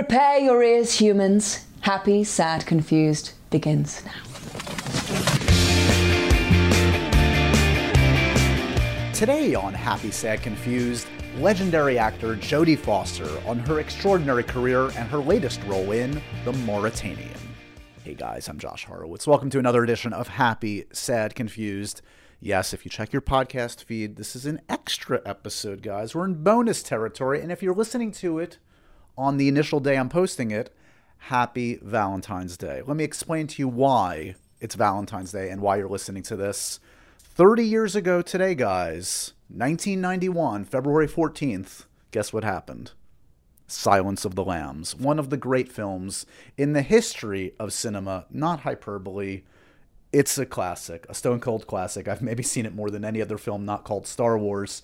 Prepare your ears, humans. Happy, sad, confused begins now. Today on Happy, Sad, Confused, legendary actor Jodie Foster on her extraordinary career and her latest role in The Mauritanian. Hey guys, I'm Josh Horowitz. Welcome to another edition of Happy, Sad, Confused. Yes, if you check your podcast feed, this is an extra episode, guys. We're in bonus territory, and if you're listening to it on the initial day I'm posting it, happy Valentine's Day. Let me explain to you why it's Valentine's Day and why you're listening to this. 30 years ago today, guys, 1991, February 14th, guess what happened? Silence of the Lambs, one of the great films in the history of cinema, not hyperbole. It's a classic, a stone cold classic. I've maybe seen it more than any other film not called Star Wars.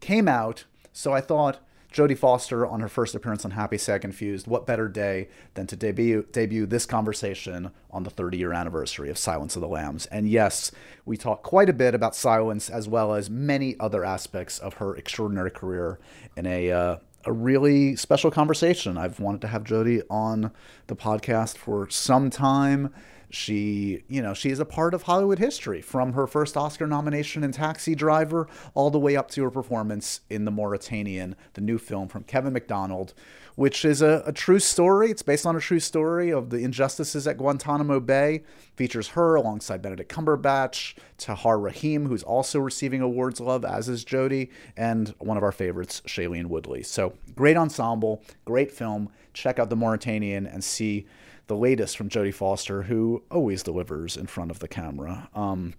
Came out, so I thought Jodie Foster on her first appearance on Happy Sad Confused. What better day than to debut debut this conversation on the 30 year anniversary of Silence of the Lambs? And yes, we talk quite a bit about Silence as well as many other aspects of her extraordinary career in a uh, a really special conversation. I've wanted to have Jodie on the podcast for some time. She, you know, she is a part of Hollywood history from her first Oscar nomination in Taxi Driver all the way up to her performance in The Mauritanian, the new film from Kevin Macdonald, which is a, a true story. It's based on a true story of the injustices at Guantanamo Bay. Features her alongside Benedict Cumberbatch, Tahar Rahim, who's also receiving awards love, as is Jodie, and one of our favorites, Shailene Woodley. So great ensemble, great film. Check out The Mauritanian and see the latest from Jodie Foster, who always delivers in front of the camera. Um,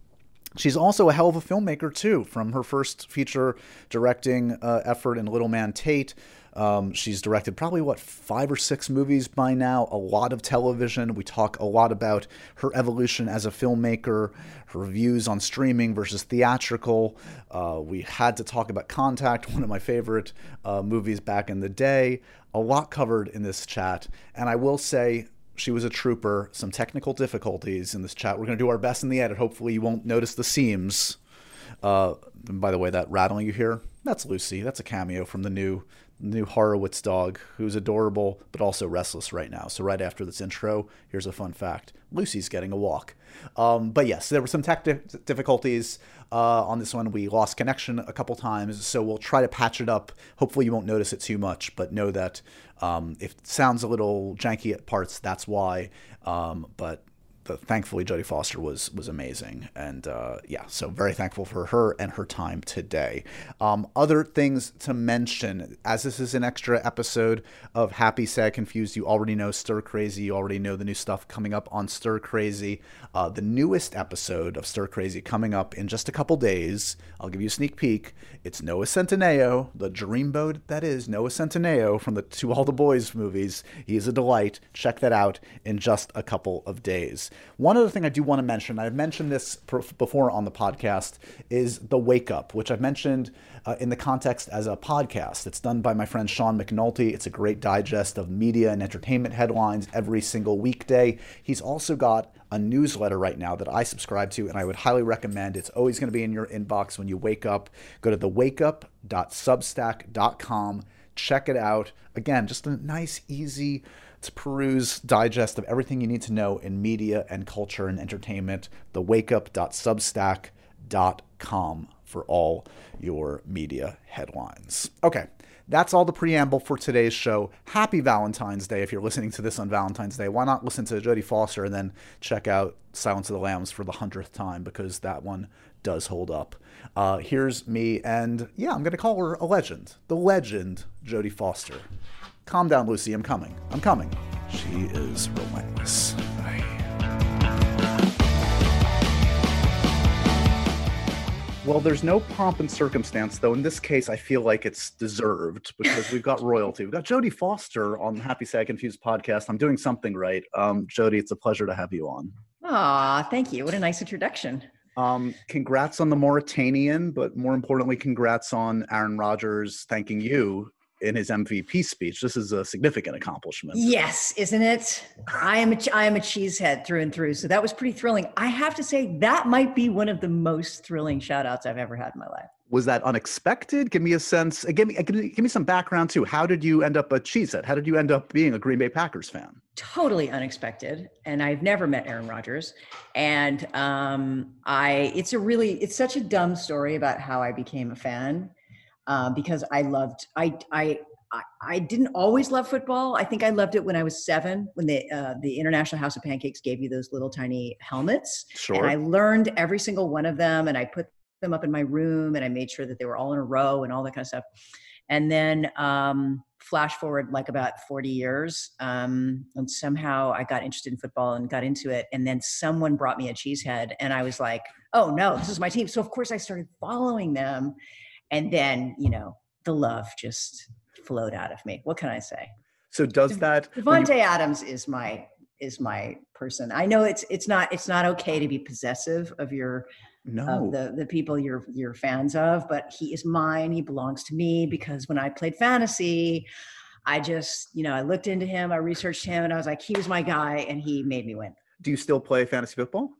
She's also a hell of a filmmaker too. From her first feature directing uh, effort in Little Man Tate, um, she's directed probably what five or six movies by now. A lot of television. We talk a lot about her evolution as a filmmaker, her views on streaming versus theatrical. Uh, we had to talk about Contact, one of my favorite uh, movies back in the day. A lot covered in this chat, and I will say she was a trooper. Some technical difficulties in this chat. We're going to do our best in the edit. Hopefully, you won't notice the seams. Uh, by the way, that rattling you hear, that's Lucy. That's a cameo from the new new Horowitz dog, who's adorable but also restless right now. So right after this intro, here's a fun fact: Lucy's getting a walk. Um, but yes, there were some tech di- difficulties uh, on this one. We lost connection a couple times, so we'll try to patch it up. Hopefully, you won't notice it too much, but know that um, if it sounds a little janky at parts, that's why. Um, but thankfully Jodie Foster was was amazing, and uh, yeah, so very thankful for her and her time today. Um, other things to mention, as this is an extra episode of Happy, Sad, Confused, you already know Stir Crazy. You already know the new stuff coming up on Stir Crazy. Uh, the newest episode of Stir Crazy coming up in just a couple days. I'll give you a sneak peek. It's Noah Centineo, the dreamboat that is Noah Centineo from the To All the Boys movies. He is a delight. Check that out in just a couple of days. One other thing I do want to mention, I've mentioned this before on the podcast, is The Wake Up, which I've mentioned uh, in the context as a podcast. It's done by my friend Sean McNulty. It's a great digest of media and entertainment headlines every single weekday. He's also got a newsletter right now that I subscribe to, and I would highly recommend. It's always going to be in your inbox when you wake up. Go to thewakeup.substack.com. Check it out. Again, just a nice, easy to peruse digest of everything you need to know in media and culture and entertainment. the Thewakeup.substack.com for all your media headlines. Okay, that's all the preamble for today's show. Happy Valentine's Day if you're listening to this on Valentine's Day. Why not listen to Jodie Foster and then check out Silence of the Lambs for the hundredth time because that one does hold up. Uh, here's me, and yeah, I'm going to call her a legend. The legend, Jodie Foster. Calm down, Lucy. I'm coming. I'm coming. She is relentless. Well, there's no pomp and circumstance, though. In this case, I feel like it's deserved because we've got royalty. We've got Jodie Foster on the Happy Sad Confused podcast. I'm doing something right. Um, Jodie, it's a pleasure to have you on. Aw, thank you. What a nice introduction. Um, congrats on the Mauritanian, but more importantly, congrats on Aaron Rodgers thanking you in his MVP speech. This is a significant accomplishment. Yes, isn't it? I am a, I am a cheesehead through and through. So that was pretty thrilling. I have to say that might be one of the most thrilling shout outs I've ever had in my life. was that unexpected? Give me a sense. uh, Give me, give me, give me some background too. How did you end up a cheesehead? How did you end up being a Green Bay Packers fan? totally unexpected and i've never met aaron rodgers and um, i it's a really it's such a dumb story about how i became a fan uh, because i loved I, I i didn't always love football. I think i loved it when i was seven when the uh, the international house of pancakes gave you those little tiny helmets. Sure. and i learned every single one of them and i put them up in my room and i made sure that they were all in a row and all that kind of stuff. And then um, flash forward like about 40 years um, and somehow i got interested in football and got into it and then someone brought me a cheesehead and i was like oh no this is my team. So of course i started following them and then you know the love just flowed out of me. What can i say? So does that when you- Davante Adams is my is my person. I know it's it's not it's not okay to be possessive of your no. of the the people you're you're fans of but he is mine. He belongs to me because when i played fantasy i just you know i looked into him i researched him and i was like he was my guy and he made me win. Do you still play fantasy football?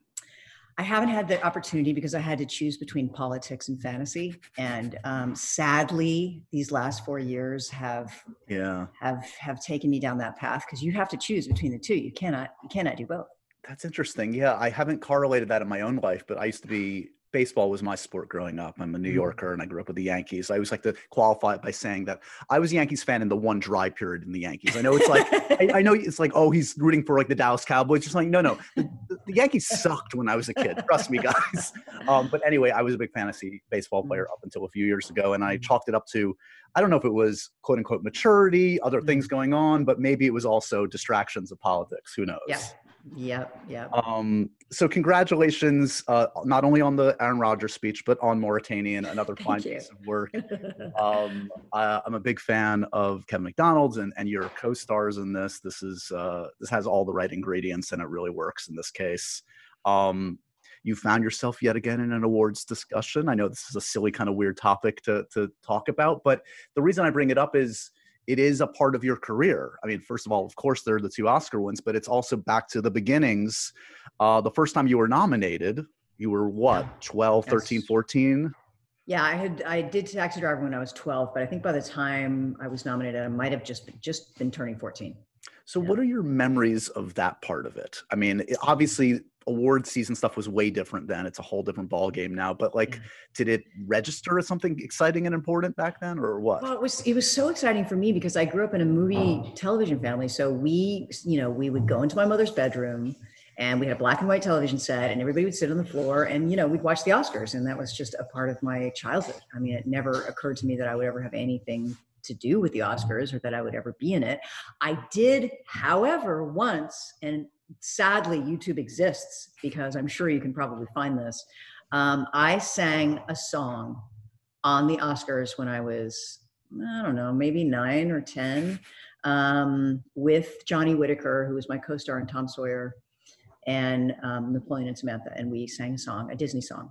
I haven't had the opportunity because i had to choose between politics and fantasy. And um, sadly these last four years have Yeah, have have taken me down that path because you have to choose between the two. You cannot you cannot do both. That's interesting. Yeah, I haven't correlated that in my own life, but I used to be baseball was my sport growing up. I'm a New Mhm. Yorker and I grew up with the Yankees. I always like to qualify it by saying that I was a Yankees fan in the one dry period in the Yankees. I know it's like I, I know it's like, oh, he's rooting for like the Dallas Cowboys. Just like, no, no, the, the- Yankees sucked when I was a kid. Trust me, guys. Um, but anyway, I was a big fantasy baseball player up until a few years ago, and I Mhm. chalked it up to I don't know if it was quote unquote maturity, other things going on, but maybe it was also distractions of politics. Who knows? yeah yep yep Um, so congratulations, uh, not only on the Aaron Rodgers speech, but on Mauritanian, another fine you. piece of work. Um, I, I'm a big fan of Kevin Macdonald's and, and your co-stars in this. This is uh, this has all the right ingredients and it really works in this case. Um, you found yourself yet again in an awards discussion. I know this is a silly kind of weird topic to to talk about, but the reason I bring it up is it is a part of your career. I mean, first of all, of course, there are the two Oscar wins, but it's also back to the beginnings. Uh, the first time you were nominated, you were what, 12, 13, 14? Yeah, I had I did taxi driver when I was 12, but I think by the time I was nominated, I might have just just been turning 14. So, Yeah. what are your memories of that part of it? I mean, it, obviously, award season stuff was way different then. It's a whole different ball game now. But like, Yeah. did it register as something exciting and important back then, or what? Well, it was it was so exciting for me because I grew up in a movie oh. television family. So we, you know, we would go into my mother's bedroom and we had a black and white television set and everybody would sit on the floor and you know, we'd watch the Oscars and that was just a part of my childhood. I mean, it never occurred to me that I would ever have anything to do with the Oscars or that I would ever be in it. I did, however, once and sadly YouTube exists because I'm sure you can probably find this. Um, I sang a song on the Oscars when I was, I don't know, maybe nine or 10, um, with Johnny Whitaker, who was my co star in Tom Sawyer, and um, Napoleon and Samantha. And we sang a song, a Disney song.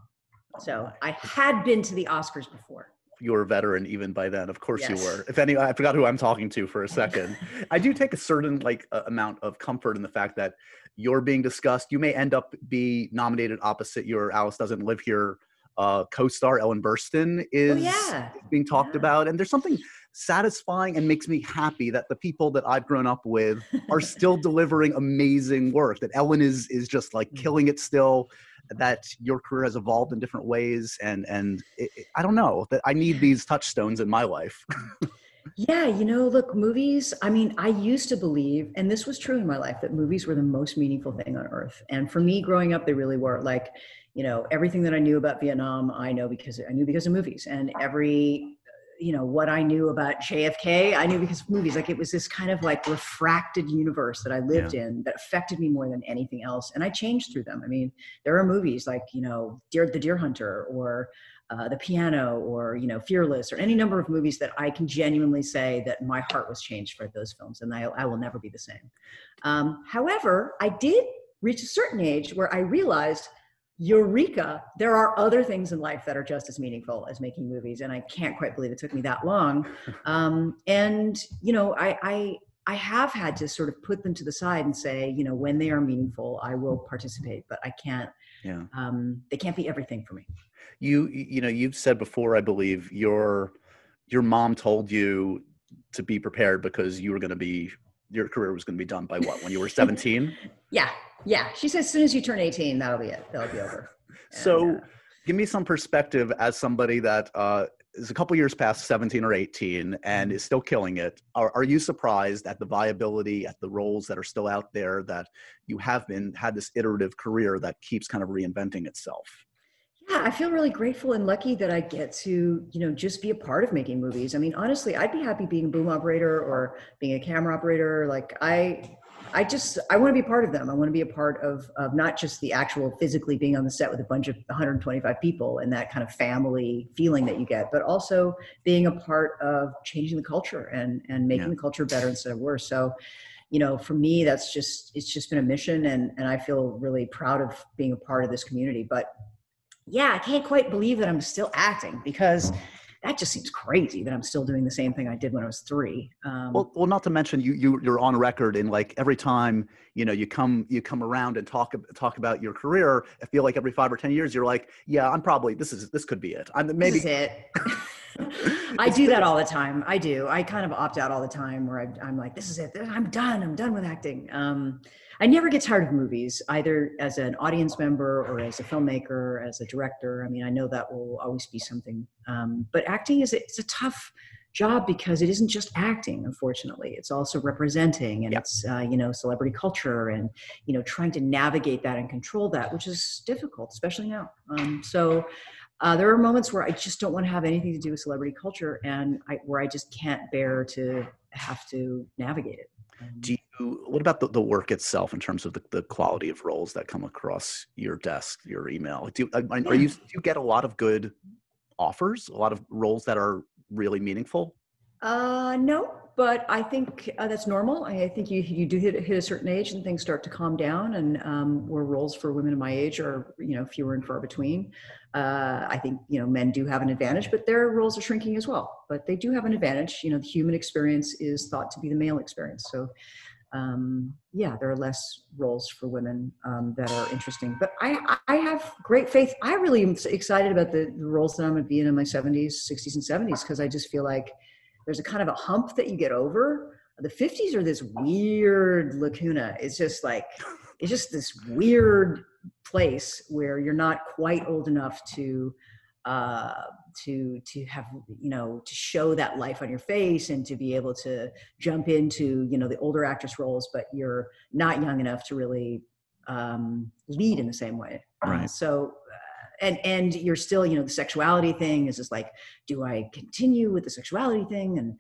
So I had been to the Oscars before. You were a veteran even by then. Of course Yes. you were. If any, I forgot who I'm talking to for a second. I do take a certain like uh, amount of comfort in the fact that you're being discussed. You may end up be nominated opposite your Alice doesn't live here uh, co-star Ellen Burstyn is oh, yeah. being talked Yeah. about, and there's something satisfying and makes me happy that the people that I've grown up with are still delivering amazing work. That Ellen is is just like Mm. killing it still. That your career has evolved in different ways, and and it, it- I don't know that I need these touchstones in my life. Yeah, you know, look, movies, I mean, I used to believe, and this was true in my life, that movies were the most meaningful thing on earth. And for me growing up, they really were. Like, you know, everything that I knew about Vietnam, I know because I knew because of movies. And every, you know, what I knew about JFK, I knew because of movies. Like, it was this kind of like refracted universe that I lived in that affected me more than anything else. And I changed through them. I mean, there are movies like, you know, Deer, The Deer Hunter or, uh, the piano or you know fearless or any number of movies that i can genuinely say that my heart was changed for those films and i, I will never be the same um, however i did reach a certain age where i realized eureka there are other things in life that are just as meaningful as making movies and i can't quite believe it took me that long um, and you know I, I I have had to sort of put them to the side and say, you know, when they are meaningful, I will participate, but I can't. Yeah. Um, they can't be everything for me. You you know you've said before, I believe your your mom told you to be prepared because you were going to be your career was going to be done by what when you were 17 yeah yeah. She says as soon as you turn 18 that'll be it. That'll be over. So And, uh, give me some perspective as somebody that uh, is a couple years past 17 or 18 and is still killing it. Are, are you surprised at the viability at the roles that are still out there that you have been had this iterative career that keeps kind of reinventing itself yeah i feel really grateful and lucky that i get to you know just be a part of making movies. I mean honestly i'd be happy being a boom operator or being a camera operator. Like i i just i want to be part of them. I want to be a part of of not just the actual physically being on the set with a bunch of 125 people and that kind of family feeling that you get but also being a part of changing the culture and and making Yeah. the culture better instead of worse. So you know for me that's just it's just been a mission and and i feel really proud of being a part of this community. But yeah, I can't quite believe that I'm still acting because that just seems crazy that I'm still doing the same thing I did when I was three. Um, well, well not to mention you, you you're on record and like every time you know you come you come around and talk talk about your career i feel like every five or ten years you're like yeah i'm probably this is this could be it i'm this maybe is it. I do that all the time. I do. I kind of opt out all the time where I, I'm like, this is it. I'm done. I'm done with acting. Um, I never get tired of movies, either as an audience member or as a filmmaker, as a director. I mean, I know that will always be something. Um, but acting is it's a tough job because it isn't just acting. Unfortunately, it's also representing, and Yeah. it's uh, you know celebrity culture, and you know trying to navigate that and control that, which is difficult, especially now. Um, so. Uh, there are moments where I just don't want to have anything to do with celebrity culture, and I, where I just can't bear to have to navigate it. Um, do what about the, the work itself in terms of the, the quality of roles that come across your desk your email do you, are are you do you get a lot of good offers a lot of roles that are really meaningful Uh, no, but I think uh, that's normal. I, I think you you do hit hit a certain age and things start to calm down, and um, where roles for women of my age are you know fewer and far between. Uh, I think you know men do have an advantage, but their roles are shrinking as well. But they do have an advantage. You know, the human experience is thought to be the male experience, so. Um, yeah, there are less roles for women um, that are interesting, but I, I have great faith. I really am excited about the, the roles that I'm going to be in in my 70s, 60s, and 70s because I just feel like there's a kind of a hump that you get over. The 50s are this weird lacuna. It's just like, it's just this weird place where you're not quite old enough to uh to to have you know to show that life on your face and to be able to jump into you know the older actress roles but you're not young enough to really um lead in the same way. Uh, Right. so uh, and and you're still you know the sexuality thing is just like do i continue with the sexuality thing and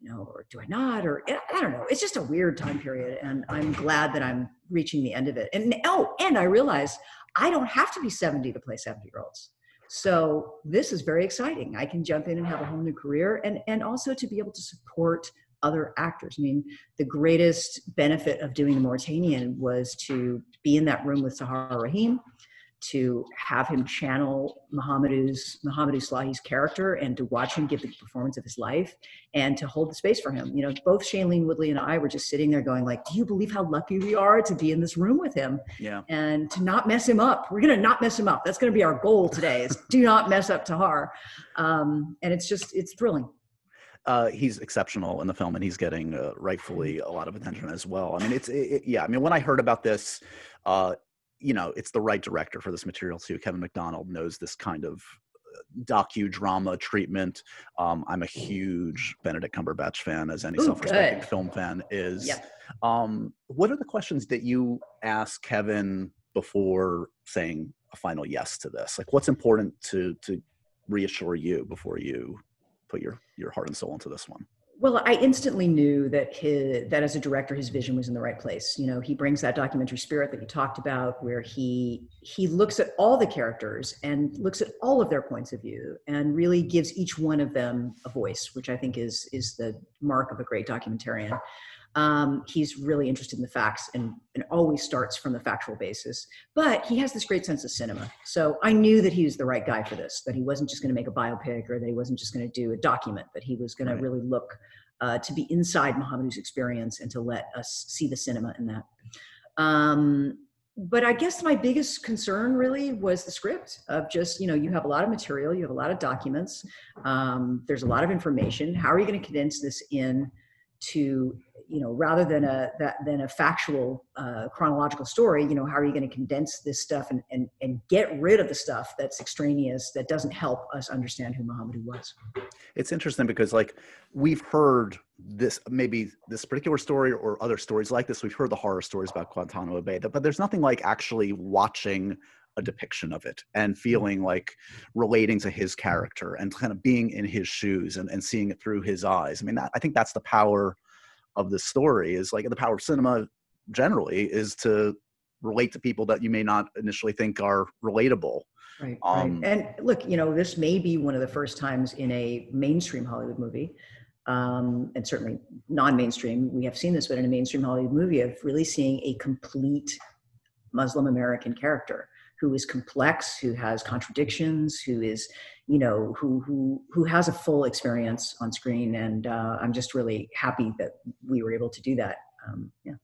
you know or do i not or i don't know. It's just a weird time period and i'm glad that i'm reaching the end of it. And oh and i realize i don't have to be 70 to play 70 year olds so this is very exciting. I can jump in and have a whole new career and and also to be able to support other actors. I mean the greatest benefit of doing the mauritanian was to be in that room with Tahar Rahim to have him channel Muhammad's Mohamedou Slahi's character and to watch him give the performance of his life and to hold the space for him. You know, both Shailene Woodley and I were just sitting there going like, do you believe how lucky we are to be in this room with him yeah and to not mess him up? We're going to not mess him up. That's going to be our goal today is do not mess up Tahar. Um, and it's just, it's thrilling. uh, he's exceptional in the film, and he's getting uh, rightfully a lot of attention as well. I mean, it's it, it- yeah. I mean, when I heard about this, uh, you know, it's the right director for this material too. Kevin Macdonald knows this kind of uh, docudrama treatment. Um, I'm a huge Benedict Cumberbatch fan, as any Ooh, self-respecting good. film fan is. Yep. Um, what are the questions that you ask Kevin before saying a final yes to this? Like, what's important to to reassure you before you put your your heart and soul into this one? Well, I instantly knew that his, that as a director, his vision was in the right place. You know, he brings that documentary spirit that you talked about, where he he looks at all the characters and looks at all of their points of view, and really gives each one of them a voice, which I think is is the mark of a great documentarian. Um, he's really interested in the facts and, and always starts from the factual basis. But he has this great sense of cinema. So I knew that he was the right guy for this, that he wasn't just going to make a biopic or that he wasn't just going to do a document, that he was going Right. to really look uh, to be inside Mohamedou's experience and to let us see the cinema in that. Um, but I guess my biggest concern really was the script of just, you know, you have a lot of material, you have a lot of documents, um, there's a lot of information. How are you going to condense this in to you know rather than a that, than a factual uh, chronological story you know how are you going to condense this stuff and, and and get rid of the stuff that's extraneous that doesn't help us understand who Mohamedou was? It's interesting because like we've heard this maybe this particular story or other stories like this. We've heard the horror stories about guantanamo bay but there's nothing like actually watching a depiction of it and feeling like relating to his character and kind of being in his shoes and, and seeing it through his eyes. I mean that, i think that's the power of the story is like the power of cinema generally is to relate to people that you may not initially think are relatable. Right, um, right. And look, you know, this may be one of the first times in a mainstream Hollywood movie, um, and certainly non-mainstream. We have seen this, but in a mainstream Hollywood movie, of really seeing a complete Muslim American character who is complex, who has contradictions, who is, you know, who who who has a full experience on screen. And uh, I'm just really happy that we were able to do that. Um, yeah.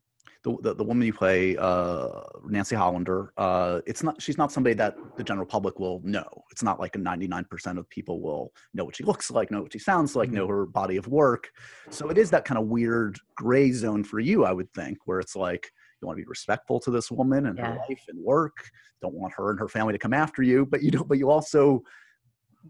The, the, the, woman you play, uh, Nancy Hollander, uh, it's not she's not somebody that the general public will know. It's not like a 99% of people will know what she looks like, know what she sounds like, mm-hmm. know her body of work. So it is that kind of weird gray zone for you, I would think, where it's like you want to be respectful to this woman and yeah. her life and work don't want her and her family to come after you but you don't but you also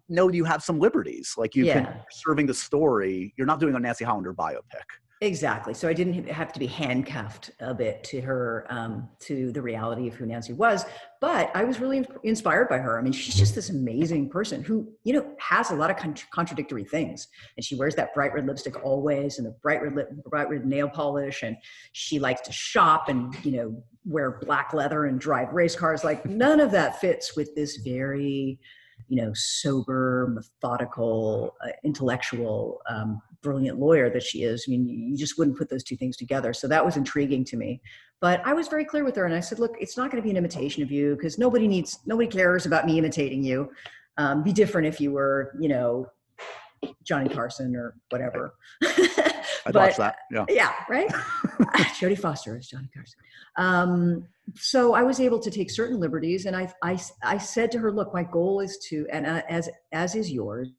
know you have some liberties like you yeah. can serving the story you're not doing a nancy hollander biopic Exactly. So I didn't have to be handcuffed a bit to her, um, to the reality of who Nancy was. But I was really inspired by her. I mean, she's just this amazing person who, you know, has a lot of con- contradictory things. And she wears that bright red lipstick always, and the bright red lip, bright red nail polish, and she likes to shop and you know wear black leather and drive race cars. Like none of that fits with this very you know, sober, methodical, uh, intellectual, um, brilliant lawyer that she is. I mean, you just wouldn't put those two things together. So that was intriguing to me. But I was very clear with her, and I said, "Look, it's not going to be an imitation of you because nobody needs, nobody cares about me imitating you. Um, be different if you were, you know, Johnny Carson or whatever." I'd but, watch that. Yeah. Yeah. Right. Jodie Foster is Johnny Carson. Um, so I was able to take certain liberties, and I, I, I said to her, "Look, my goal is to, and uh, as as is yours,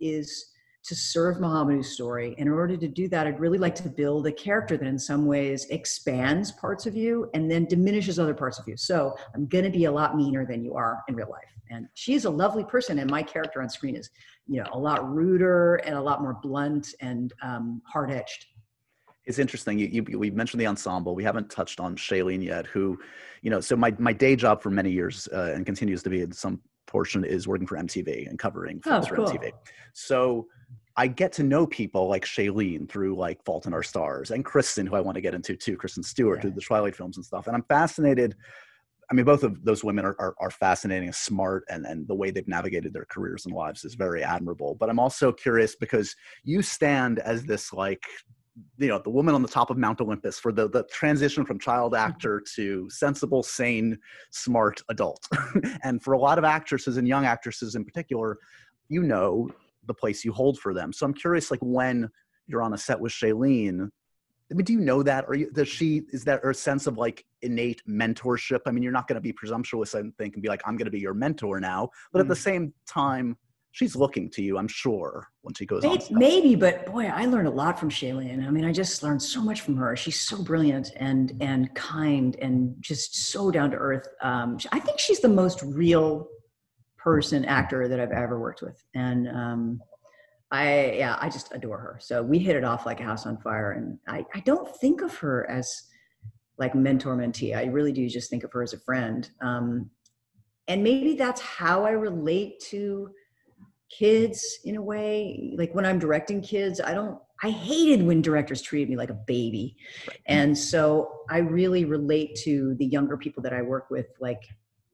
is to serve Mohamedou's story. And in order to do that, I'd really like to build a character that in some ways expands parts of you and then diminishes other parts of you. So I'm going to be a lot meaner than you are in real life. And she's a lovely person, and my character on screen is, you know, a lot ruder and a lot more blunt and um, hard edged. It's interesting. You, you, we mentioned the ensemble. We haven't touched on Shailene yet, who, you know, so my, my day job for many years uh, and continues to be in some portion is working for MTV and covering films oh, cool. for MTV. So I get to know people like Shailene through like Fault in Our Stars and Kristen, who I want to get into too, Kristen Stewart, yeah. through the Twilight films and stuff. And I'm fascinated. I mean, both of those women are, are, are fascinating, smart, and, and the way they've navigated their careers and lives is mm. very admirable. But I'm also curious because you stand as this like you know the woman on the top of mount olympus for the, the transition from child mm-hmm. actor to sensible sane smart adult and for a lot of actresses and young actresses in particular you know the place you hold for them so i'm curious like when you're on a set with shailene I mean, do you know that, or does she? Is that her sense of like innate mentorship? I mean, you're not going to be presumptuous and think and be like, "I'm going to be your mentor now," but mm. at the mm. same time, she's looking to you, I'm sure, when she goes maybe, on. Maybe, but boy, I learned a lot from Shailene. I mean, I just learned so much from her. She's so brilliant and and kind and just so down to earth. Um, I think she's the most real person actor that I've ever worked with, and um, I yeah, I just adore her. So we hit it off like a house on fire, and I I don't think of her as like mentor mentee. I really do just think of her as a friend. Um, and maybe that's how I relate to kids in a way like when i'm directing kids i don't i hated when directors treated me like a baby. And so i really relate to the younger people that i work with like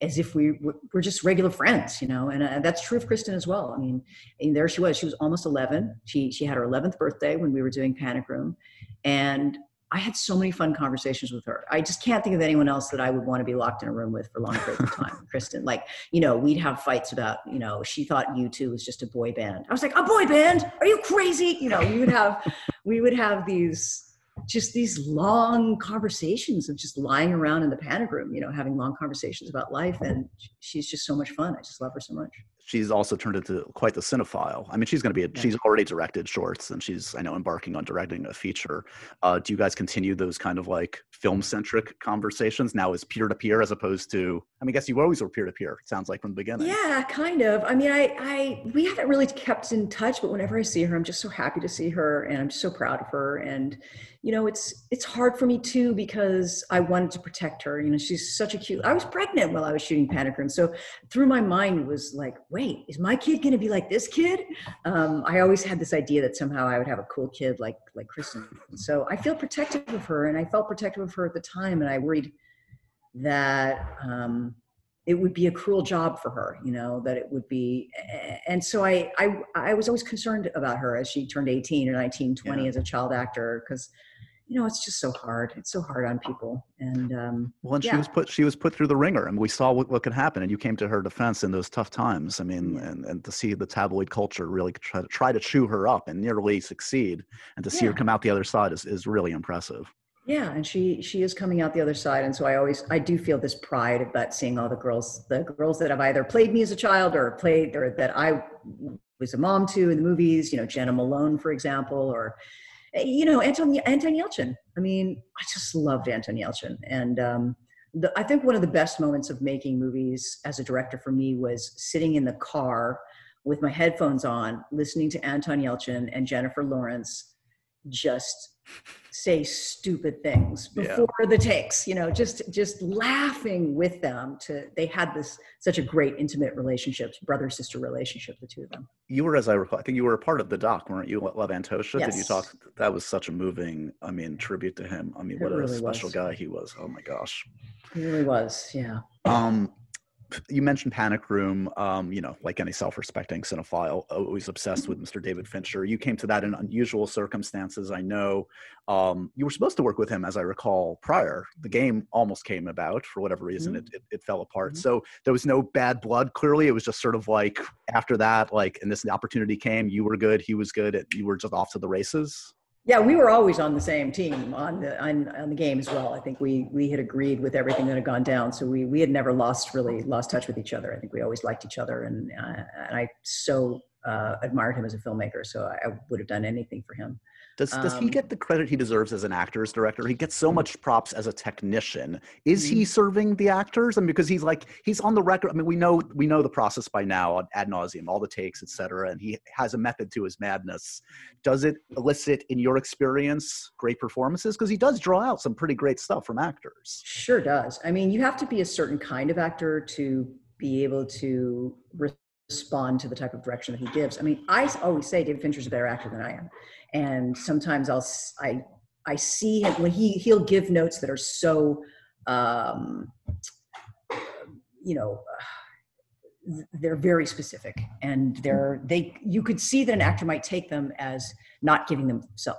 as if we were just regular friends you know and uh, that's true of kristen as well. I mean and there she was she was almost 11 she she had her 11th birthday when we were doing panic room. And I had so many fun conversations with her. I just can't think of anyone else that I would want to be locked in a room with for long periods of time. Kristen, like, you know, we'd have fights about, you know, she thought U2 was just a boy band. I was like, a boy band? Are you crazy? You know, we would have, we would have these, just these long conversations of just lying around in the panic room, you know, having long conversations about life. And she's just so much fun. I just love her so much she's also turned into quite the cinephile. I mean, she's going to be, a, yeah. she's already directed shorts and she's, I know, embarking on directing a feature. Uh, do you guys continue those kind of like film centric conversations now as peer to peer as opposed to, I mean, I guess you always were peer to peer, it sounds like from the beginning. Yeah, kind of. I mean, I, I, we haven't really kept in touch, but whenever I see her, I'm just so happy to see her and I'm so proud of her. And, you know, it's, it's hard for me too, because I wanted to protect her. You know, she's such a cute, I was pregnant while I was shooting Panic Room. So through my mind was like, wait, is my kid going to be like this kid? Um, I always had this idea that somehow I would have a cool kid like like Kristen. So I feel protective of her, and I felt protective of her at the time, and I worried that um, it would be a cruel job for her. You know that it would be, and so I I I was always concerned about her as she turned 18 or 19, 20 yeah. as a child actor because you know, it's just so hard. It's so hard on people. And um, well, and yeah. she was put she was put through the wringer, and we saw what, what could happen. And you came to her defense in those tough times. I mean, yeah. and, and to see the tabloid culture really try to try to chew her up and nearly succeed, and to see yeah. her come out the other side is is really impressive. Yeah, and she she is coming out the other side, and so I always I do feel this pride about seeing all the girls the girls that have either played me as a child or played or that I was a mom to in the movies. You know, Jena Malone, for example, or you know, Anton, Anton Yelchin. I mean, I just loved Anton Yelchin. And um, the, I think one of the best moments of making movies as a director for me was sitting in the car with my headphones on, listening to Anton Yelchin and Jennifer Lawrence just say stupid things before yeah. the takes you know just just laughing with them to they had this such a great intimate relationship brother sister relationship the two of them. You were as i recall i think you were a part of the doc weren't you? Love antosha? Yes. did you talk that was such a moving i mean tribute to him. I mean what really a special was. guy he was. Oh my gosh. He really was yeah. Um you mentioned Panic Room. Um, you know, like any self-respecting cinephile, always obsessed with Mr. David Fincher. You came to that in unusual circumstances. I know um, you were supposed to work with him, as I recall. Prior, the game almost came about for whatever reason. Mm-hmm. It, it, it, fell apart. Mm-hmm. So there was no bad blood. Clearly, it was just sort of like after that, like, and this opportunity came. You were good. He was good. you were just off to the races. Yeah, we were always on the same team on the on, on the game as well. I think we we had agreed with everything that had gone down, so we we had never lost really lost touch with each other. I think we always liked each other, and uh, and I so uh, admired him as a filmmaker. So I, I would have done anything for him. Does does um, he get the credit he deserves as an actor's director? He gets so much props as a technician. Is he mm-hmm. serving the actors? I mean, because he's like he's on the record. I mean, we know we know the process by now ad nauseum, all the takes, etc. And he has a method to his madness. Does it elicit, in your experience, great performances? Because he does draw out some pretty great stuff from actors. Sure does. I mean, you have to be a certain kind of actor to be able to respond to the type of direction that he gives. I mean, I always say David Fincher's a better actor than I am and sometimes I'll I I see him when he he'll give notes that are so um, you know they're very specific and they're they you could see that an actor might take them as not giving them so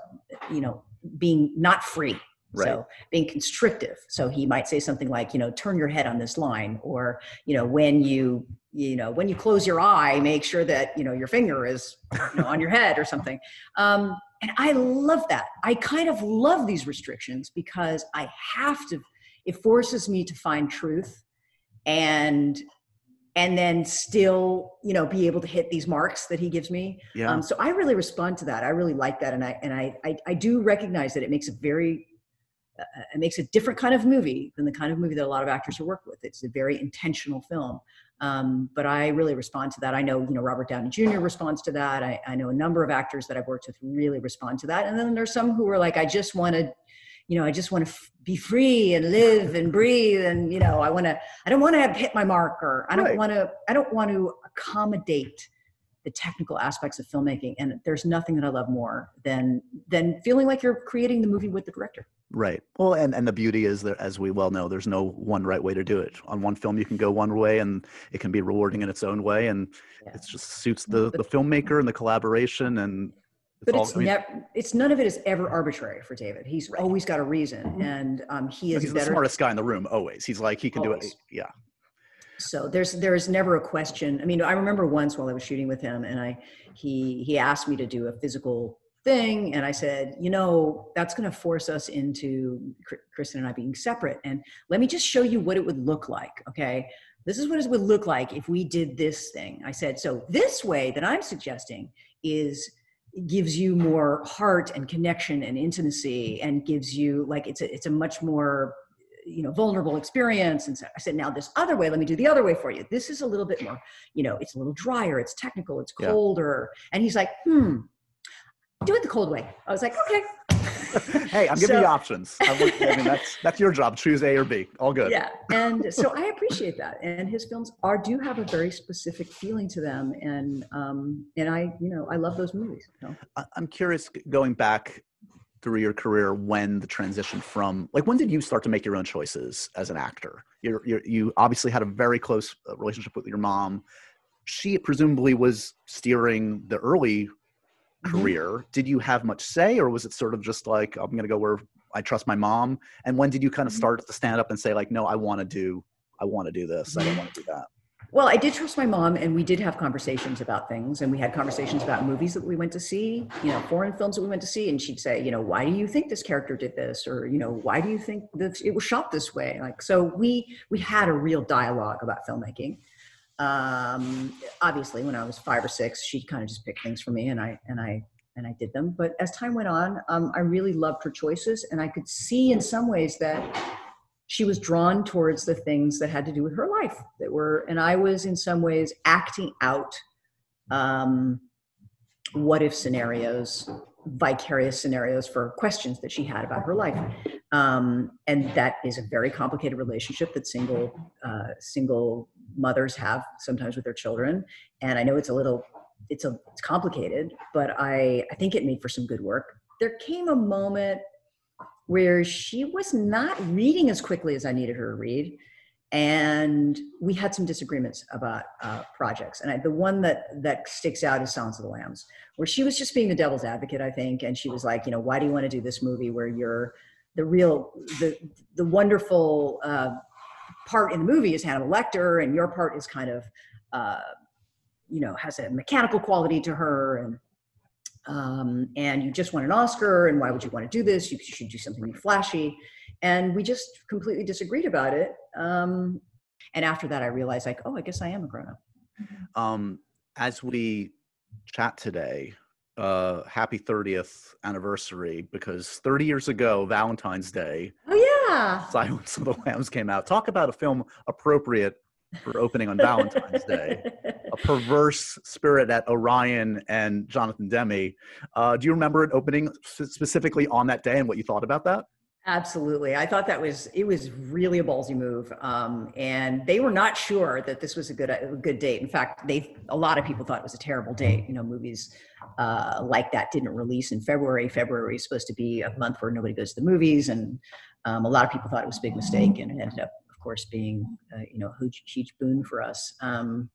you know being not free Right. So being constrictive. So he might say something like, you know, turn your head on this line, or you know, when you, you know, when you close your eye, make sure that you know your finger is you know, on your head or something. Um, and I love that. I kind of love these restrictions because I have to. It forces me to find truth, and and then still you know be able to hit these marks that he gives me yeah. Um, so i really respond to that i really like that and i and I, I i do recognize that it makes a very uh, it makes a different kind of movie than the kind of movie that a lot of actors are work with. It's a very intentional film. Um, but I really respond to that. I know, you know, Robert Downey Jr. responds to that. I, I know a number of actors that I've worked with really respond to that. And then there's some who are like, I just want to, you know, I just want to f- be free and live and breathe. And, you know, I want to, I don't want to hit my marker. I don't want to, I don't want to accommodate the technical aspects of filmmaking. And there's nothing that I love more than, than feeling like you're creating the movie with the director. Right. Well, and, and the beauty is that, as we well know, there's no one right way to do it. On one film, you can go one way and it can be rewarding in its own way. And yeah. it just suits the, the filmmaker and the collaboration. And but it's I mean, never it's none of it is ever arbitrary for david he's right. always got a reason mm-hmm. and um, he is he's better. the smartest guy in the room always he's like he can always. do it yeah so there's there's never a question i mean i remember once while i was shooting with him and i he he asked me to do a physical thing and i said you know that's going to force us into kristen and i being separate and let me just show you what it would look like okay? This is what it would look like if we did this thing. I said so this way that i'm suggesting is gives you more heart and connection and intimacy and gives you like it's a it's a much more you know vulnerable experience and so i said now this other way let me do the other way for you. This is a little bit more you know it's a little drier it's technical it's colder yeah. and he's like hmm do it the cold way i was like okay hey, I'm giving so, you options. I, I mean, that's that's your job. Choose A or B. All good. Yeah, and so I appreciate that. And his films are do have a very specific feeling to them, and um, and I, you know, I love those movies. You know? I'm curious, going back through your career, when the transition from like when did you start to make your own choices as an actor? you you you obviously had a very close uh, relationship with your mom. She presumably was steering the early. Career. Mm-hmm. did you have much say or was it sort of just like i'm going to go where i trust my mom and when did you kind of mm-hmm. start to stand up and say like no i want to do i want to do this. I don't want to do that well i did trust my mom and we did have conversations about things and we had conversations about movies that we went to see you know foreign films that we went to see and she'd say you know why do you think this character did this? Or you know why do you think that it was shot this way? Like so we we had a real dialogue about filmmaking um, obviously when i was five or six she kind of just picked things for me and i and i and i did them. But as time went on um, i really loved her choices and i could see in some ways that she was drawn towards the things that had to do with her life that were and i was in some ways acting out um, what if scenarios vicarious scenarios for questions that she had about her life. Um, and that is a very complicated relationship that single uh, single mothers have sometimes with their children. And i know it's a little it's a it's complicated but i i think it made for some good work. There came a moment where she was not reading as quickly as i needed her to read. And we had some disagreements about uh, projects. And I, the one that that sticks out is silence of the lambs where she was just being the devil's advocate i think. And she was like you know why do you want to do this movie where you're the real the the wonderful uh, part in the movie is Hannibal Lecter, and your part is kind of, uh, you know, has a mechanical quality to her, and um, and you just won an Oscar, and why would you want to do this? You should do something flashy, and we just completely disagreed about it. Um, and after that, I realized, like, oh, I guess I am a grown up. Um, as we chat today, uh, happy 30th anniversary because 30 years ago, Valentine's Day. Oh, yeah. Silence of the Lambs came out. Talk about a film appropriate for opening on Valentine's Day. A perverse spirit at Orion and Jonathan Demme. Uh, do you remember it opening specifically on that day and what you thought about that? Absolutely. I thought that was it was really a ballsy move. Um, and they were not sure that this was a good a good date. In fact, they a lot of people thought it was a terrible date. You know, movies uh, like that didn't release in February. February is supposed to be a month where nobody goes to the movies, and um, a lot of people thought it was a big mistake, and it ended up, of course, being uh, you know a huge, huge boon for us. Um,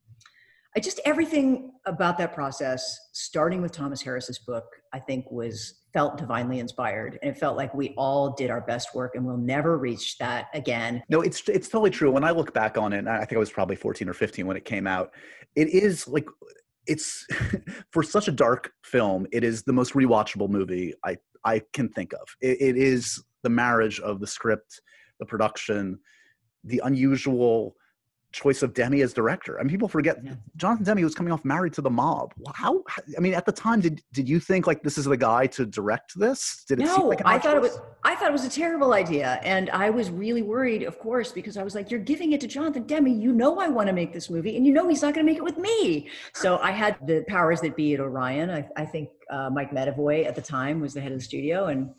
I just everything about that process, starting with Thomas Harris's book, I think was felt divinely inspired and it felt like we all did our best work and we'll never reach that again. No it's it's totally true. When i look back on it i think i was probably 14 or 15 when it came out it is like it's for such a dark film it is the most rewatchable movie i i can think of. It, it is the marriage of the script the production the unusual choice of Demme as director. I mean, people forget yeah. Jonathan Demme was coming off Married to the Mob. How? I mean, at the time, did did you think like this is the guy to direct this? Did it no, like I thought choice? it was. I thought it was a terrible idea, and I was really worried, of course, because I was like, "You're giving it to Jonathan Demme. You know, I want to make this movie, and you know he's not going to make it with me." So I had the powers that be at Orion. I, I think uh, Mike Medavoy at the time was the head of the studio, and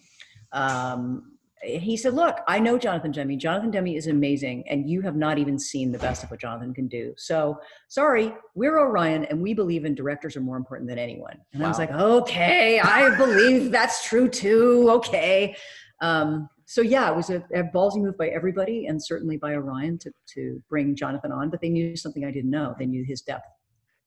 um, he said, Look, I know Jonathan Demme. Jonathan Demme is amazing, and you have not even seen the best of what Jonathan can do. So, sorry, we're Orion, and we believe in directors are more important than anyone. And wow. I was like, Okay, I believe that's true too. Okay. Um, so, yeah, it was a, a ballsy move by everybody, and certainly by Orion to, to bring Jonathan on, but they knew something I didn't know. They knew his depth.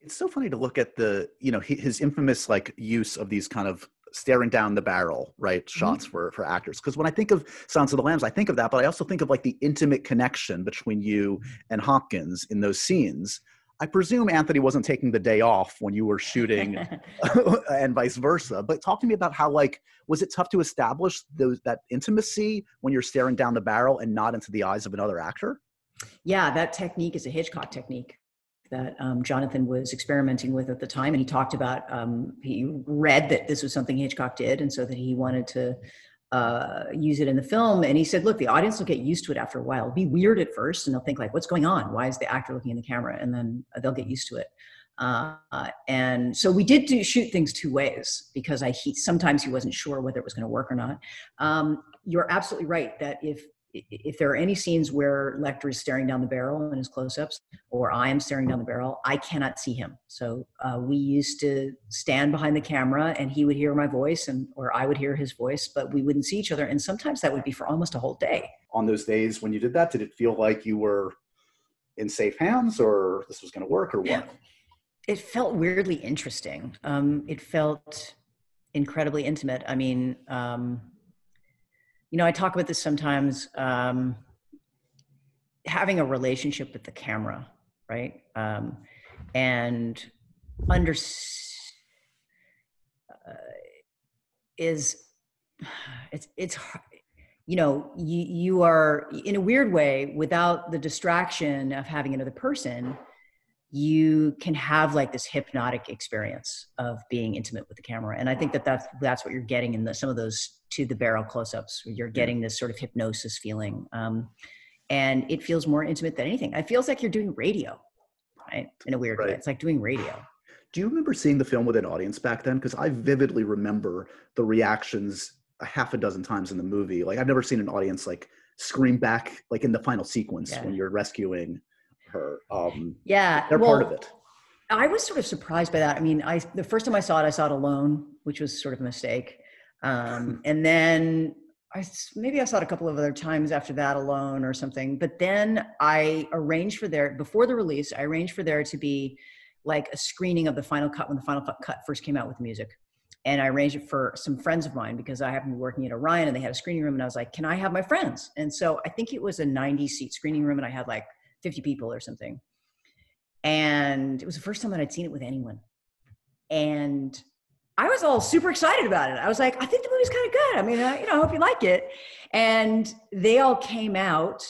It's so funny to look at the, you know, his infamous like use of these kind of staring down the barrel, right? Mm-hmm. Shots mm-hmm. for for actors. Because when I think of Silence of the Lambs, I think of that, but I also think of like the intimate connection between you and Hopkins in those scenes. I presume Anthony wasn't taking the day off when you were shooting, and vice versa. But talk to me about how like was it tough to establish those that intimacy when you're staring down the barrel and not into the eyes of another actor? Yeah, that technique is a Hitchcock technique that um, Jonathan was experimenting with at the time. And he talked about, um, he read that this was something Hitchcock did, and so that he wanted to uh, use it in the film. And he said, look, the audience will get used to it after a while. It'll be weird at first, and they'll think, like, what's going on? Why is the actor looking in the camera? And then they'll get used to it. Uh, and so we did do, shoot things two ways because I he, sometimes he wasn't sure whether it was going to work or not. Um, you're absolutely right that if if there are any scenes where Lecter is staring down the barrel in his close-ups, or I am staring down the barrel, I cannot see him. So uh, we used to stand behind the camera, and he would hear my voice, and or I would hear his voice, but we wouldn't see each other. And sometimes that would be for almost a whole day. On those days when you did that, did it feel like you were in safe hands, or this was going to work, or what? It felt weirdly interesting. Um, it felt incredibly intimate. I mean. Um, you know, I talk about this sometimes. Um, having a relationship with the camera, right? Um, and under uh, is it's it's you know you you are in a weird way without the distraction of having another person you can have like this hypnotic experience of being intimate with the camera and i think that that's that's what you're getting in the, some of those to the barrel close-ups you're getting this sort of hypnosis feeling um, and it feels more intimate than anything it feels like you're doing radio right in a weird right. way it's like doing radio do you remember seeing the film with an audience back then because i vividly remember the reactions a half a dozen times in the movie like i've never seen an audience like scream back like in the final sequence yeah. when you're rescuing her. Um, yeah, they're well, part of it. I was sort of surprised by that. I mean, I the first time I saw it, I saw it alone, which was sort of a mistake. Um, and then I maybe I saw it a couple of other times after that alone or something. But then I arranged for there before the release. I arranged for there to be like a screening of the final cut when the final cut first came out with music. And I arranged it for some friends of mine because I happened to be working at Orion and they had a screening room. And I was like, can I have my friends? And so I think it was a 90 seat screening room and I had like 50 people or something. And it was the first time that I'd seen it with anyone. And I was all super excited about it. I was like, I think the movie's kind of good. I mean, I, you know, I hope you like it. And they all came out.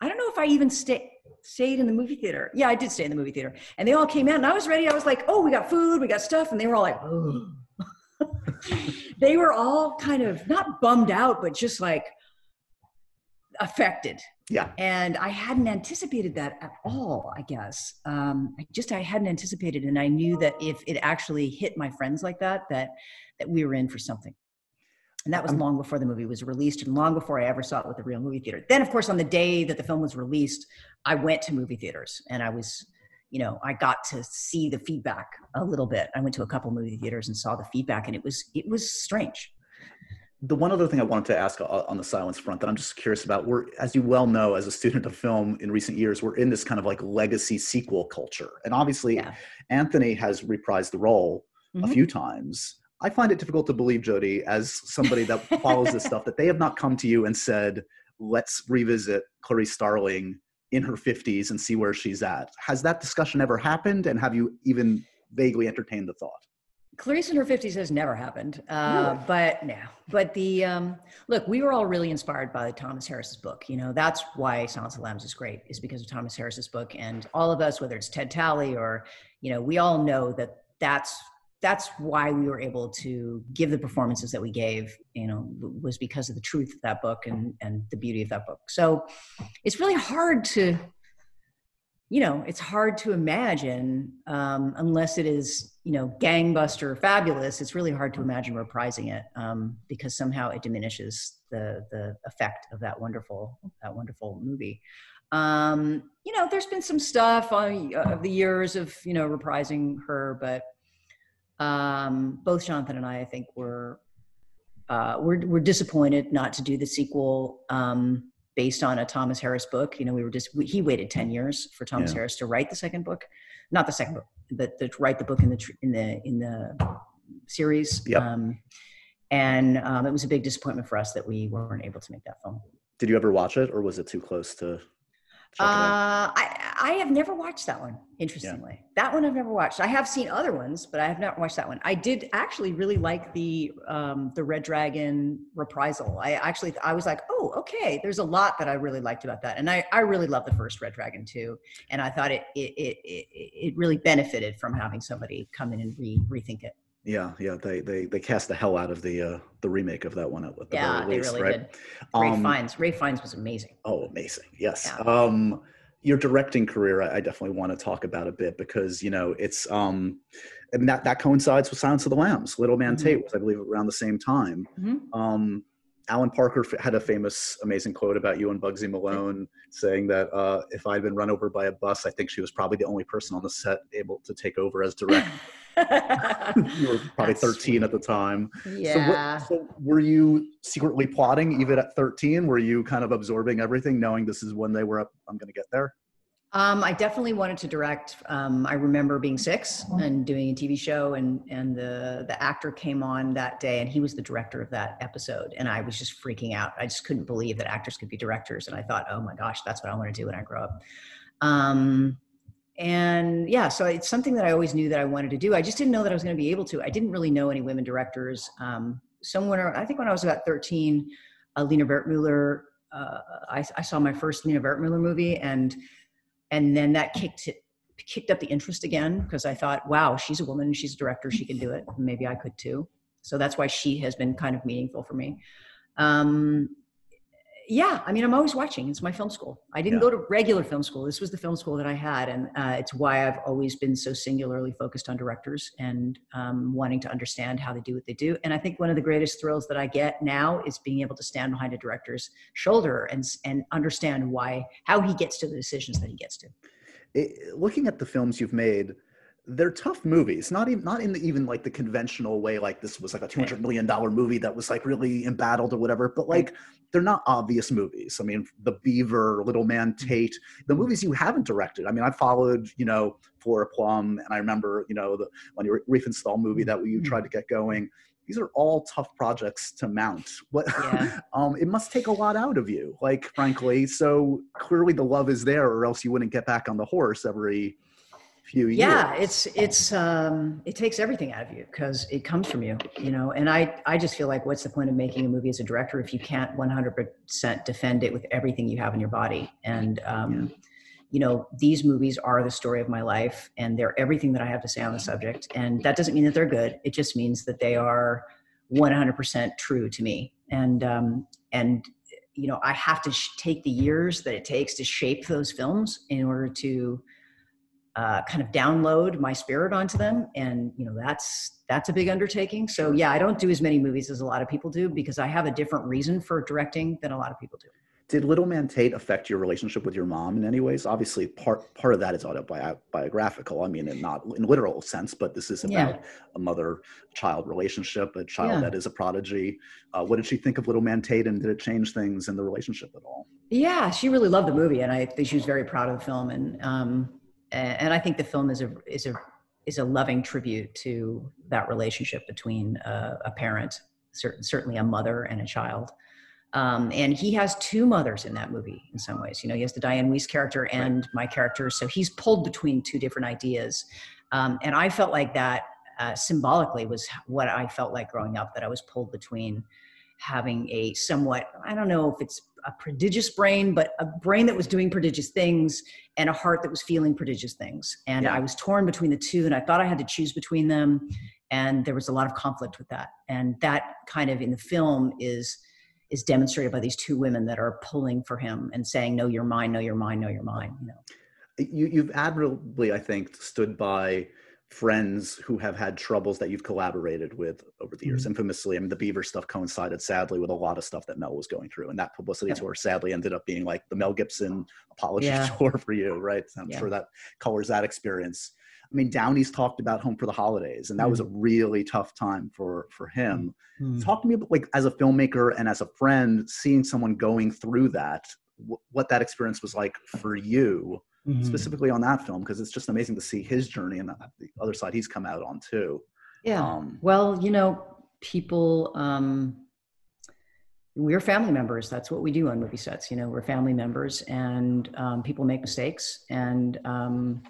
I don't know if I even stay, stayed in the movie theater. Yeah, I did stay in the movie theater. And they all came out and I was ready. I was like, oh, we got food, we got stuff. And they were all like, oh. they were all kind of not bummed out, but just like affected yeah. And i hadn't anticipated that at all i guess. Um, i just i hadn't anticipated and i knew that if it actually hit my friends like that that that we were in for something. And that was um, long before the movie was released and long before i ever saw it with the real movie theater. Then of course on the day that the film was released i went to movie theaters and i was you know i got to see the feedback a little bit. I went to a couple movie theaters and saw the feedback and it was it was strange the one other thing I wanted to ask on the silence front that I'm just curious about, we're, as you well know, as a student of film in recent years, we're in this kind of like legacy sequel culture. And obviously, yeah. Anthony has reprised the role mm-hmm. a few times. I find it difficult to believe, Jodie, as somebody that follows this stuff, that they have not come to you and said, let's revisit Clarice Starling in her 50s and see where she's at. Has that discussion ever happened? And have you even vaguely entertained the thought? Clarice in her 50s has never happened. Uh, really? But no, but the, um, look, we were all really inspired by Thomas Harris's book. You know, that's why Silence of the Lambs is great, is because of Thomas Harris's book. And all of us, whether it's Ted Tally or, you know, we all know that that's, that's why we were able to give the performances that we gave, you know, was because of the truth of that book and, and the beauty of that book. So it's really hard to, you know, it's hard to imagine um, unless it is, you know, gangbuster fabulous. It's really hard to imagine reprising it um, because somehow it diminishes the the effect of that wonderful that wonderful movie. Um, you know, there's been some stuff on uh, of the years of you know reprising her, but um, both Jonathan and I, I think, were uh, we're, we're disappointed not to do the sequel. Um, based on a Thomas Harris book. You know, we were just we, he waited ten years for Thomas yeah. Harris to write the second book, not the second book, that, that write the book in the tr- in the in the series. Yep. Um, and um, it was a big disappointment for us that we weren't able to make that film. Did you ever watch it, or was it too close to? check it out? Uh, I I have never watched that one. Interestingly, that one I've never watched. I have seen other ones, but I have not watched that one. I did actually really like the um, the Red Dragon reprisal. I actually I was like, oh, okay. There's a lot that I really liked about that, and I I really love the first Red Dragon too. And I thought it it it it, it really benefited from having somebody come in and re, rethink it. Yeah, yeah, they they they cast the hell out of the uh the remake of that one at the Yeah, very they really right? did. Ralph Um, Fiennes, Ralph Fiennes was amazing. Oh, amazing! Yes. Yeah. Um, your directing career, I, definitely want to talk about a bit because you know it's um, and that that coincides with Silence of the Lambs. Little Man Mhm. Tate was, I believe, around the same time. Mhm. Um, Alan Parker f- had a famous, amazing quote about you and Bugsy Malone, saying that uh, if I'd been run over by a bus, I think she was probably the only person on the set able to take over as director. you were probably That's 13 at the time. Yeah. So, what, so were you secretly plotting even at 13? Were you kind of absorbing everything, knowing this is when they were up? I'm going to get there. Um, I definitely wanted to direct. Um, I remember being six and doing a TV show, and and the the actor came on that day, and he was the director of that episode, and I was just freaking out. I just couldn't believe that actors could be directors, and I thought, oh my gosh, that's what I want to do when I grow up. Um, and yeah, so it's something that I always knew that I wanted to do. I just didn't know that I was going to be able to. I didn't really know any women directors. Um, somewhere, I think when I was about thirteen, uh, Lina Wertmüller. Uh, I, I saw my first Lina Wertmüller movie, and and then that kicked it kicked up the interest again because i thought wow she's a woman she's a director she can do it. Maybe i could too. So that's why she has been kind of meaningful for me. Um, yeah i mean i'm always watching. It's my film school. I didn't Yeah. go to regular film school. This was the film school that i had and uh, it's why i've always been so singularly focused on directors and um, wanting to understand how they do what they do. And i think one of the greatest thrills that i get now is being able to stand behind a director's shoulder and and understand why how he gets to the decisions that he gets to. It, looking at the films you've made, they're tough movies. Not even not in the, even like the conventional way, like this was like a two hundred million dollar movie that was like really embattled or whatever. But like they're not obvious movies. I mean, The Beaver, Little Man Tate, the movies you haven't directed. I mean, I followed, you know, Flora Plum, and I remember, you know, the on your Riefenstahl movie that you tried to get going. These are all tough projects to mount. What Yeah. um, it must take a lot out of you, like frankly. So clearly the love is there, or else you wouldn't get back on the horse every few years. yeah it's it's um it takes everything out of you because it comes from you you know and i i just feel like what's the point of making a movie as a director if you can't 100% defend it with everything you have in your body? And um you know these movies are the story of my life and they're everything that i have to say on the subject and that doesn't mean that they're good. It just means that they are 100% true to me. And um and you know i have to sh- take the years that it takes to shape those films in order to uh, kind of download my spirit onto them and you know that's that's a big undertaking so yeah i don't do as many movies as a lot of people do because i have a different reason for directing than a lot of people do Did Little Man Tate affect your relationship with your mom in any ways? Obviously, part part of that is autobiographical. I mean, in not in literal sense, but this is Yeah. about a mother-child relationship, a child Yeah. that is a prodigy. Uh, what did she think of Little Man Tate, and did it change things in the relationship at all? yeah she really loved the movie and i think she was very proud of the film and um and i think the film is a is a is a loving tribute to that relationship between uh, a parent cer- certainly a mother and a child. Um, and he has two mothers in that movie in some ways. You know he has the Dianne Wiest character and my character. So he's pulled between two different ideas. Um, and i felt like that uh, symbolically was what i felt like growing up that i was pulled between having a somewhat i don't know if it's a prodigious brain but a brain that was doing prodigious things and a heart that was feeling prodigious things. And Yeah. i was torn between the two and i thought i had to choose between them and there was a lot of conflict with that. And that kind of in the film is is demonstrated by these two women that are pulling for him and saying no you're mine no you're mine no you're mine you know? You, you've admirably, I think, stood by friends who have had troubles that you've collaborated with over the years. Mm-hmm. Infamously, I mean, the Beaver stuff coincided sadly with a lot of stuff that Mel was going through, and that publicity Yeah. tour sadly ended up being like the Mel Gibson apology Yeah. tour for you, right? I'm Yeah. sure that colors that experience. I mean, Downey's talked about Home for the Holidays, and that was a Mm-hmm. really tough time for for him. Talk to me about, like, as a filmmaker and as a friend, seeing someone going through that, wh- what that experience was like for you mm-hmm. specifically on that film because it's just amazing to see his journey and the other side he's come out on too. Yeah. Um, well, you know, people. Um, we're family members. That's what we do on movie sets. You know, we're family members, and um, people make mistakes. And um,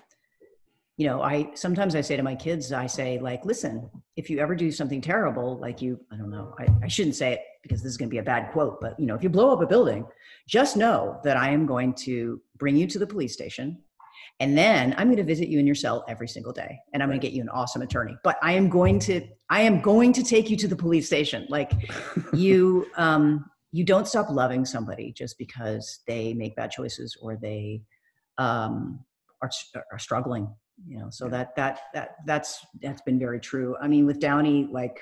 you know, I sometimes I say to my kids, I say like, listen, if you ever do something terrible, like you, I don't know, I, I shouldn't say it because this is going to be a bad quote, but you know, if you blow up a building, just know that I am going to bring you to the police station. And then I'm going to visit you in your cell every single day. And I'm going to get you an awesome attorney. But I am going to, I am going to take you to the police station. Like you, um, you don't stop loving somebody just because they make bad choices or they um, are, are struggling you know so that that that that's that's been very true i mean with downey like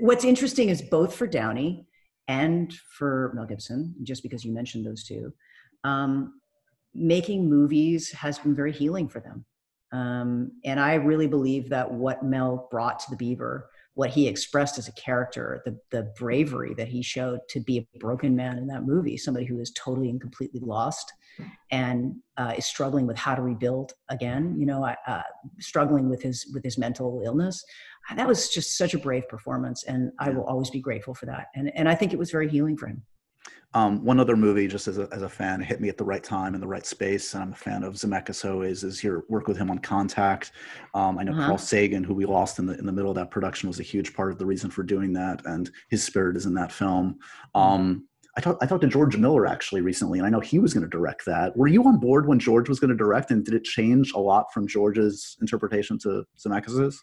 what's interesting is both for downey and for Mel Gibson, just because you mentioned those two, um, making movies has been very healing for them. Um, and I really believe that what Mel brought to the Beaver, what he expressed as a character, the, the bravery that he showed to be a broken man in that movie, somebody who is totally and completely lost and uh, is struggling with how to rebuild again, you know, uh, struggling with his with his mental illness. That was just such a brave performance and i will always be grateful for that. And, and i think it was very healing for him um, one other movie, just as a, as a fan, hit me at the right time in the right space, and I'm a fan of Zemeckis always. Is your work with him on Contact? Um, I know uh-huh. Carl Sagan, who we lost in the in the middle of that production, was a huge part of the reason for doing that, and his spirit is in that film. Mm-hmm. Um, I talked I talked to George Miller actually recently, and I know he was going to direct that. Were you on board when George was going to direct, and did it change a lot from George's interpretation to Zemeckis's?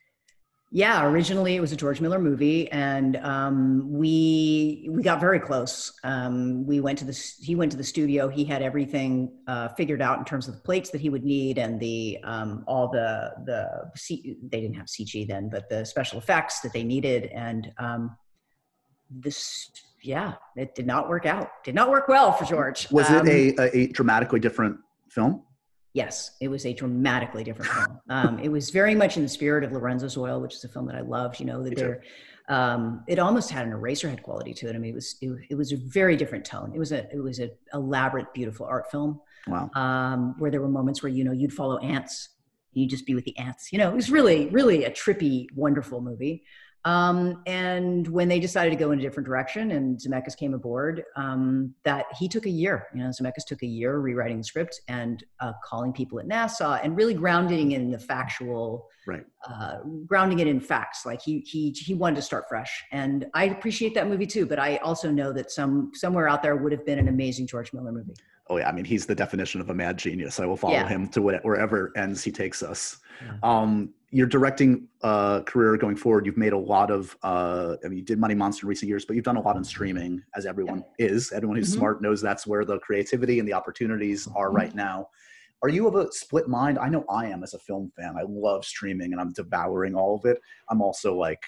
Yeah, originally it was a George Miller movie, and um, we we got very close. Um, we went to the he went to the studio. He had everything uh, figured out in terms of the plates that he would need and the um, all the the C, they didn't have CG then, but the special effects that they needed. And um, this, yeah, it did not work out. Did not work well for George. Was it a, um, a dramatically different film? Yes, it was a dramatically different film. Um, it was very much in the spirit of Lorenzo's Oil, which is a film that I loved. You know that there, um, it almost had an Eraserhead quality to it. I mean, it was it, it, was a very different tone. It was a it was an elaborate, beautiful art film. Wow. Um, where there were moments where you know you'd follow ants, you'd just be with the ants. You know, it was really really a trippy, wonderful movie. Um, and when they decided to go in a different direction and Zemeckis came aboard, um, that he took a year. You know, Zemeckis took a year rewriting the script and uh, calling people at NASA and really grounding in the factual, right? Uh, grounding it in facts. Like he he he wanted to start fresh, and I appreciate that movie too. But I also know that some somewhere out there would have been an amazing George Miller movie. Oh yeah, I mean he's the definition of a mad genius. I will follow yeah. him to wherever ends he takes us. Yeah. Um, your directing uh, career going forward, you've made a lot of. Uh, I mean, you did Money Monster in recent years, but you've done a lot in streaming, as everyone yeah. is. Everyone who's mm-hmm. smart knows that's where the creativity and the opportunities are mm-hmm. right now. Are you of a split mind? I know I am as a film fan. I love streaming and I'm devouring all of it. I'm also like,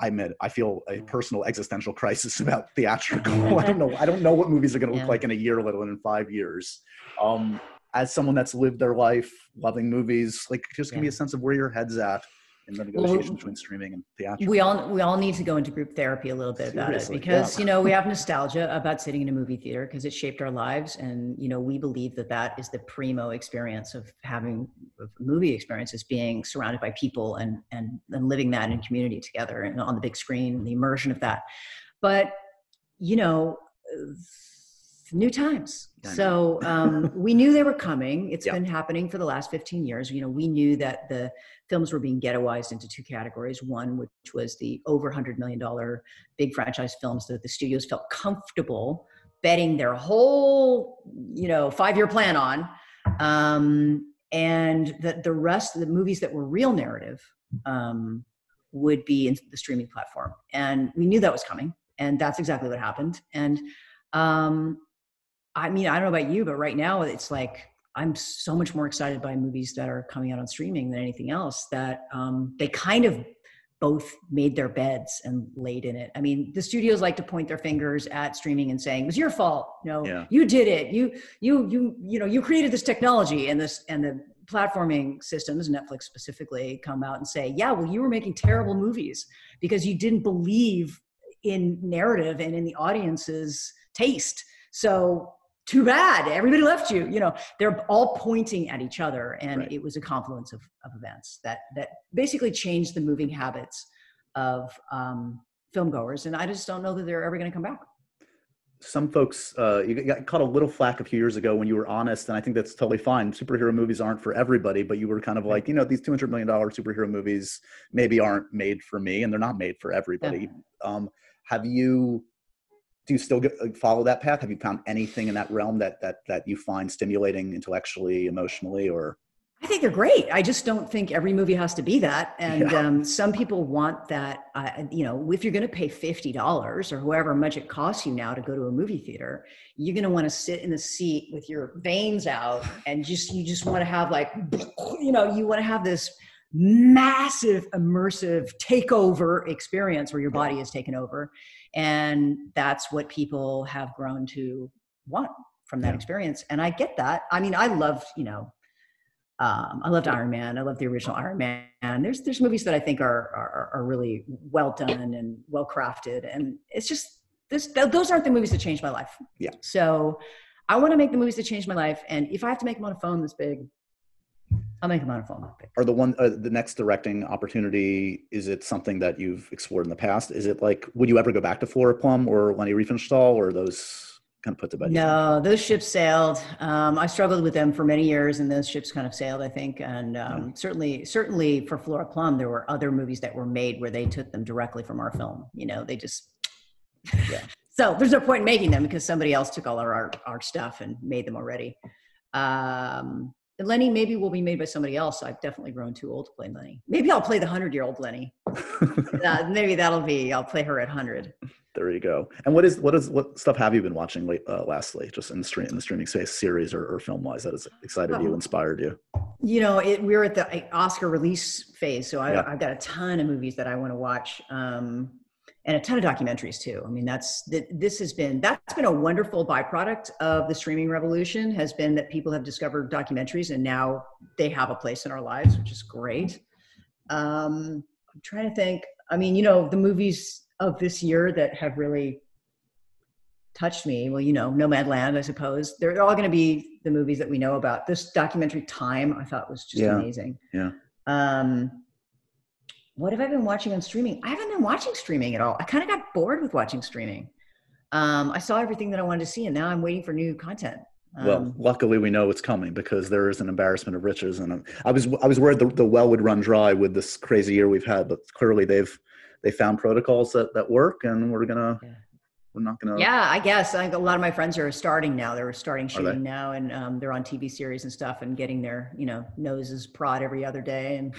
I admit, I feel a personal existential crisis about theatrical. I don't know. I don't know what movies are going to yeah. look like in a year, let alone in five years. Um, as someone that's lived their life loving movies, like just give yeah. me a sense of where your head's at in the negotiation well, between streaming and theatrical. We all we all need to go into group therapy a little bit Seriously, about it because yeah. you know we have nostalgia about sitting in a movie theater because it shaped our lives, and you know we believe that that is the primo experience of having of movie experiences, being surrounded by people and and and living that in community together and on the big screen, the immersion of that. But you know new times. So um, we knew they were coming. It's been happening for the last 15 years. You know, we knew that the films were being ghettoized into two categories. One, which was the over $100 million big franchise films that the studios felt comfortable betting their whole, you know, five-year plan on. Um, and that the rest of the movies that were real narrative um, would be in the streaming platform. And we knew that was coming. And that's exactly what happened. And um, I mean, I don't know about you, but right now it's like I'm so much more excited by movies that are coming out on streaming than anything else. That um, they kind of both made their beds and laid in it. I mean, the studios like to point their fingers at streaming and saying, "It was your fault. No, yeah. you did it. You, you, you, you know, you created this technology and this and the platforming systems, Netflix specifically, come out and say, "Yeah, well, you were making terrible movies because you didn't believe in narrative and in the audience's taste." So too bad everybody left you you know they're all pointing at each other and Right. it was a confluence of, of events that that basically changed the moving habits of um, film goers and i just don't know that they're ever going to come back. Some folks uh, you got caught a little flack a few years ago when you were honest and i think that's totally fine. Superhero movies aren't for everybody but you were kind of like you know these 200 million dollar superhero movies maybe aren't made for me and they're not made for everybody. Um, have you do you still get, follow that path have you found anything in that realm that that that you find stimulating intellectually emotionally or I think they're great. I just don't think every movie has to be that. And Yeah. um, some people want that. Uh, you know, if you're going to pay fifty dollars or however much it costs you now to go to a movie theater, you're going to want to sit in the seat with your veins out and just you just want to have like, you know, you want to have this massive immersive takeover experience where your body is taken over, and that's what people have grown to want from that Yeah. experience. And I get that. I mean, I loved, you know, um, I loved Iron Man. I love the original Iron Man. And There's there's movies that I think are are, are really well done and well crafted, and it's just this th- those aren't the movies that changed my life. Yeah. So I want to make the movies that changed my life, and if I have to make them on a phone this big, I'll make them on a phone that are the one uh, the next directing opportunity is it something that you've explored in the past is it like would you ever go back to flora plum or Leni Riefenstahl or are those kind of put to bed No, those ships sailed. Um, I struggled with them for many years, and those ships kind of sailed, I think. And um, certainly, certainly for Flora Plum, there were other movies that were made where they took them directly from our film. You know, they just. Yeah. so there's no point in making them because somebody else took all our our, our stuff and made them already. Um, Leni maybe will be made by somebody else. I've definitely grown too old to play Leni. Maybe I'll play the hundred year old Leni. Uh, maybe that'll be. I'll play her at hundred. there you go and what is what is what stuff have you been watching late, uh, lastly just in the stream in the streaming space series or, or film wise that has excited you Oh. inspired you you know it, we're at the oscar release phase so I, Yeah. i've got a ton of movies that i want to watch um, and a ton of documentaries too. I mean that's th- this has been that's been a wonderful byproduct of the streaming revolution has been that people have discovered documentaries and now they have a place in our lives which is great. Um, i'm trying to think i mean you know the movies of this year that have really touched me well you know nomadland i suppose. They're all going to be the movies that we know about. This documentary time i thought was just Yeah. amazing. Yeah. um what have i been watching on streaming? I haven't been watching streaming at all. I kind of got bored with watching streaming. Um i saw everything that i wanted to see and now i'm waiting for new content. Well um, luckily we know it's coming because there is an embarrassment of riches and I'm- i was i was worried the, the well would run dry with this crazy year we've had but clearly they've they found protocols that that work and we're gonna Yeah. we're not gonna yeah i guess. A lot of my friends are starting now. They're starting they? shooting now and um, they're on tv series and stuff and getting their you know noses prod every other day and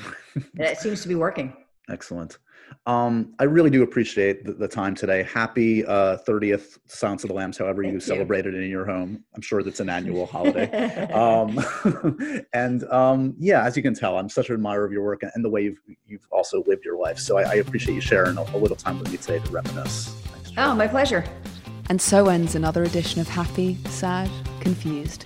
it seems to be working Excellent. Um, I really do appreciate the, the time today. Happy uh, 30th Silence of the Lambs, however you Thank you. celebrate it in your home. I'm sure that's an annual holiday. Um, and um, yeah, as you can tell, I'm such an admirer of your work and, and the way you've, you've also lived your life. So I, I appreciate you sharing a, a little time with me today to reminisce. Thanks, oh my pleasure And so ends another edition of Happy, Sad, Confused.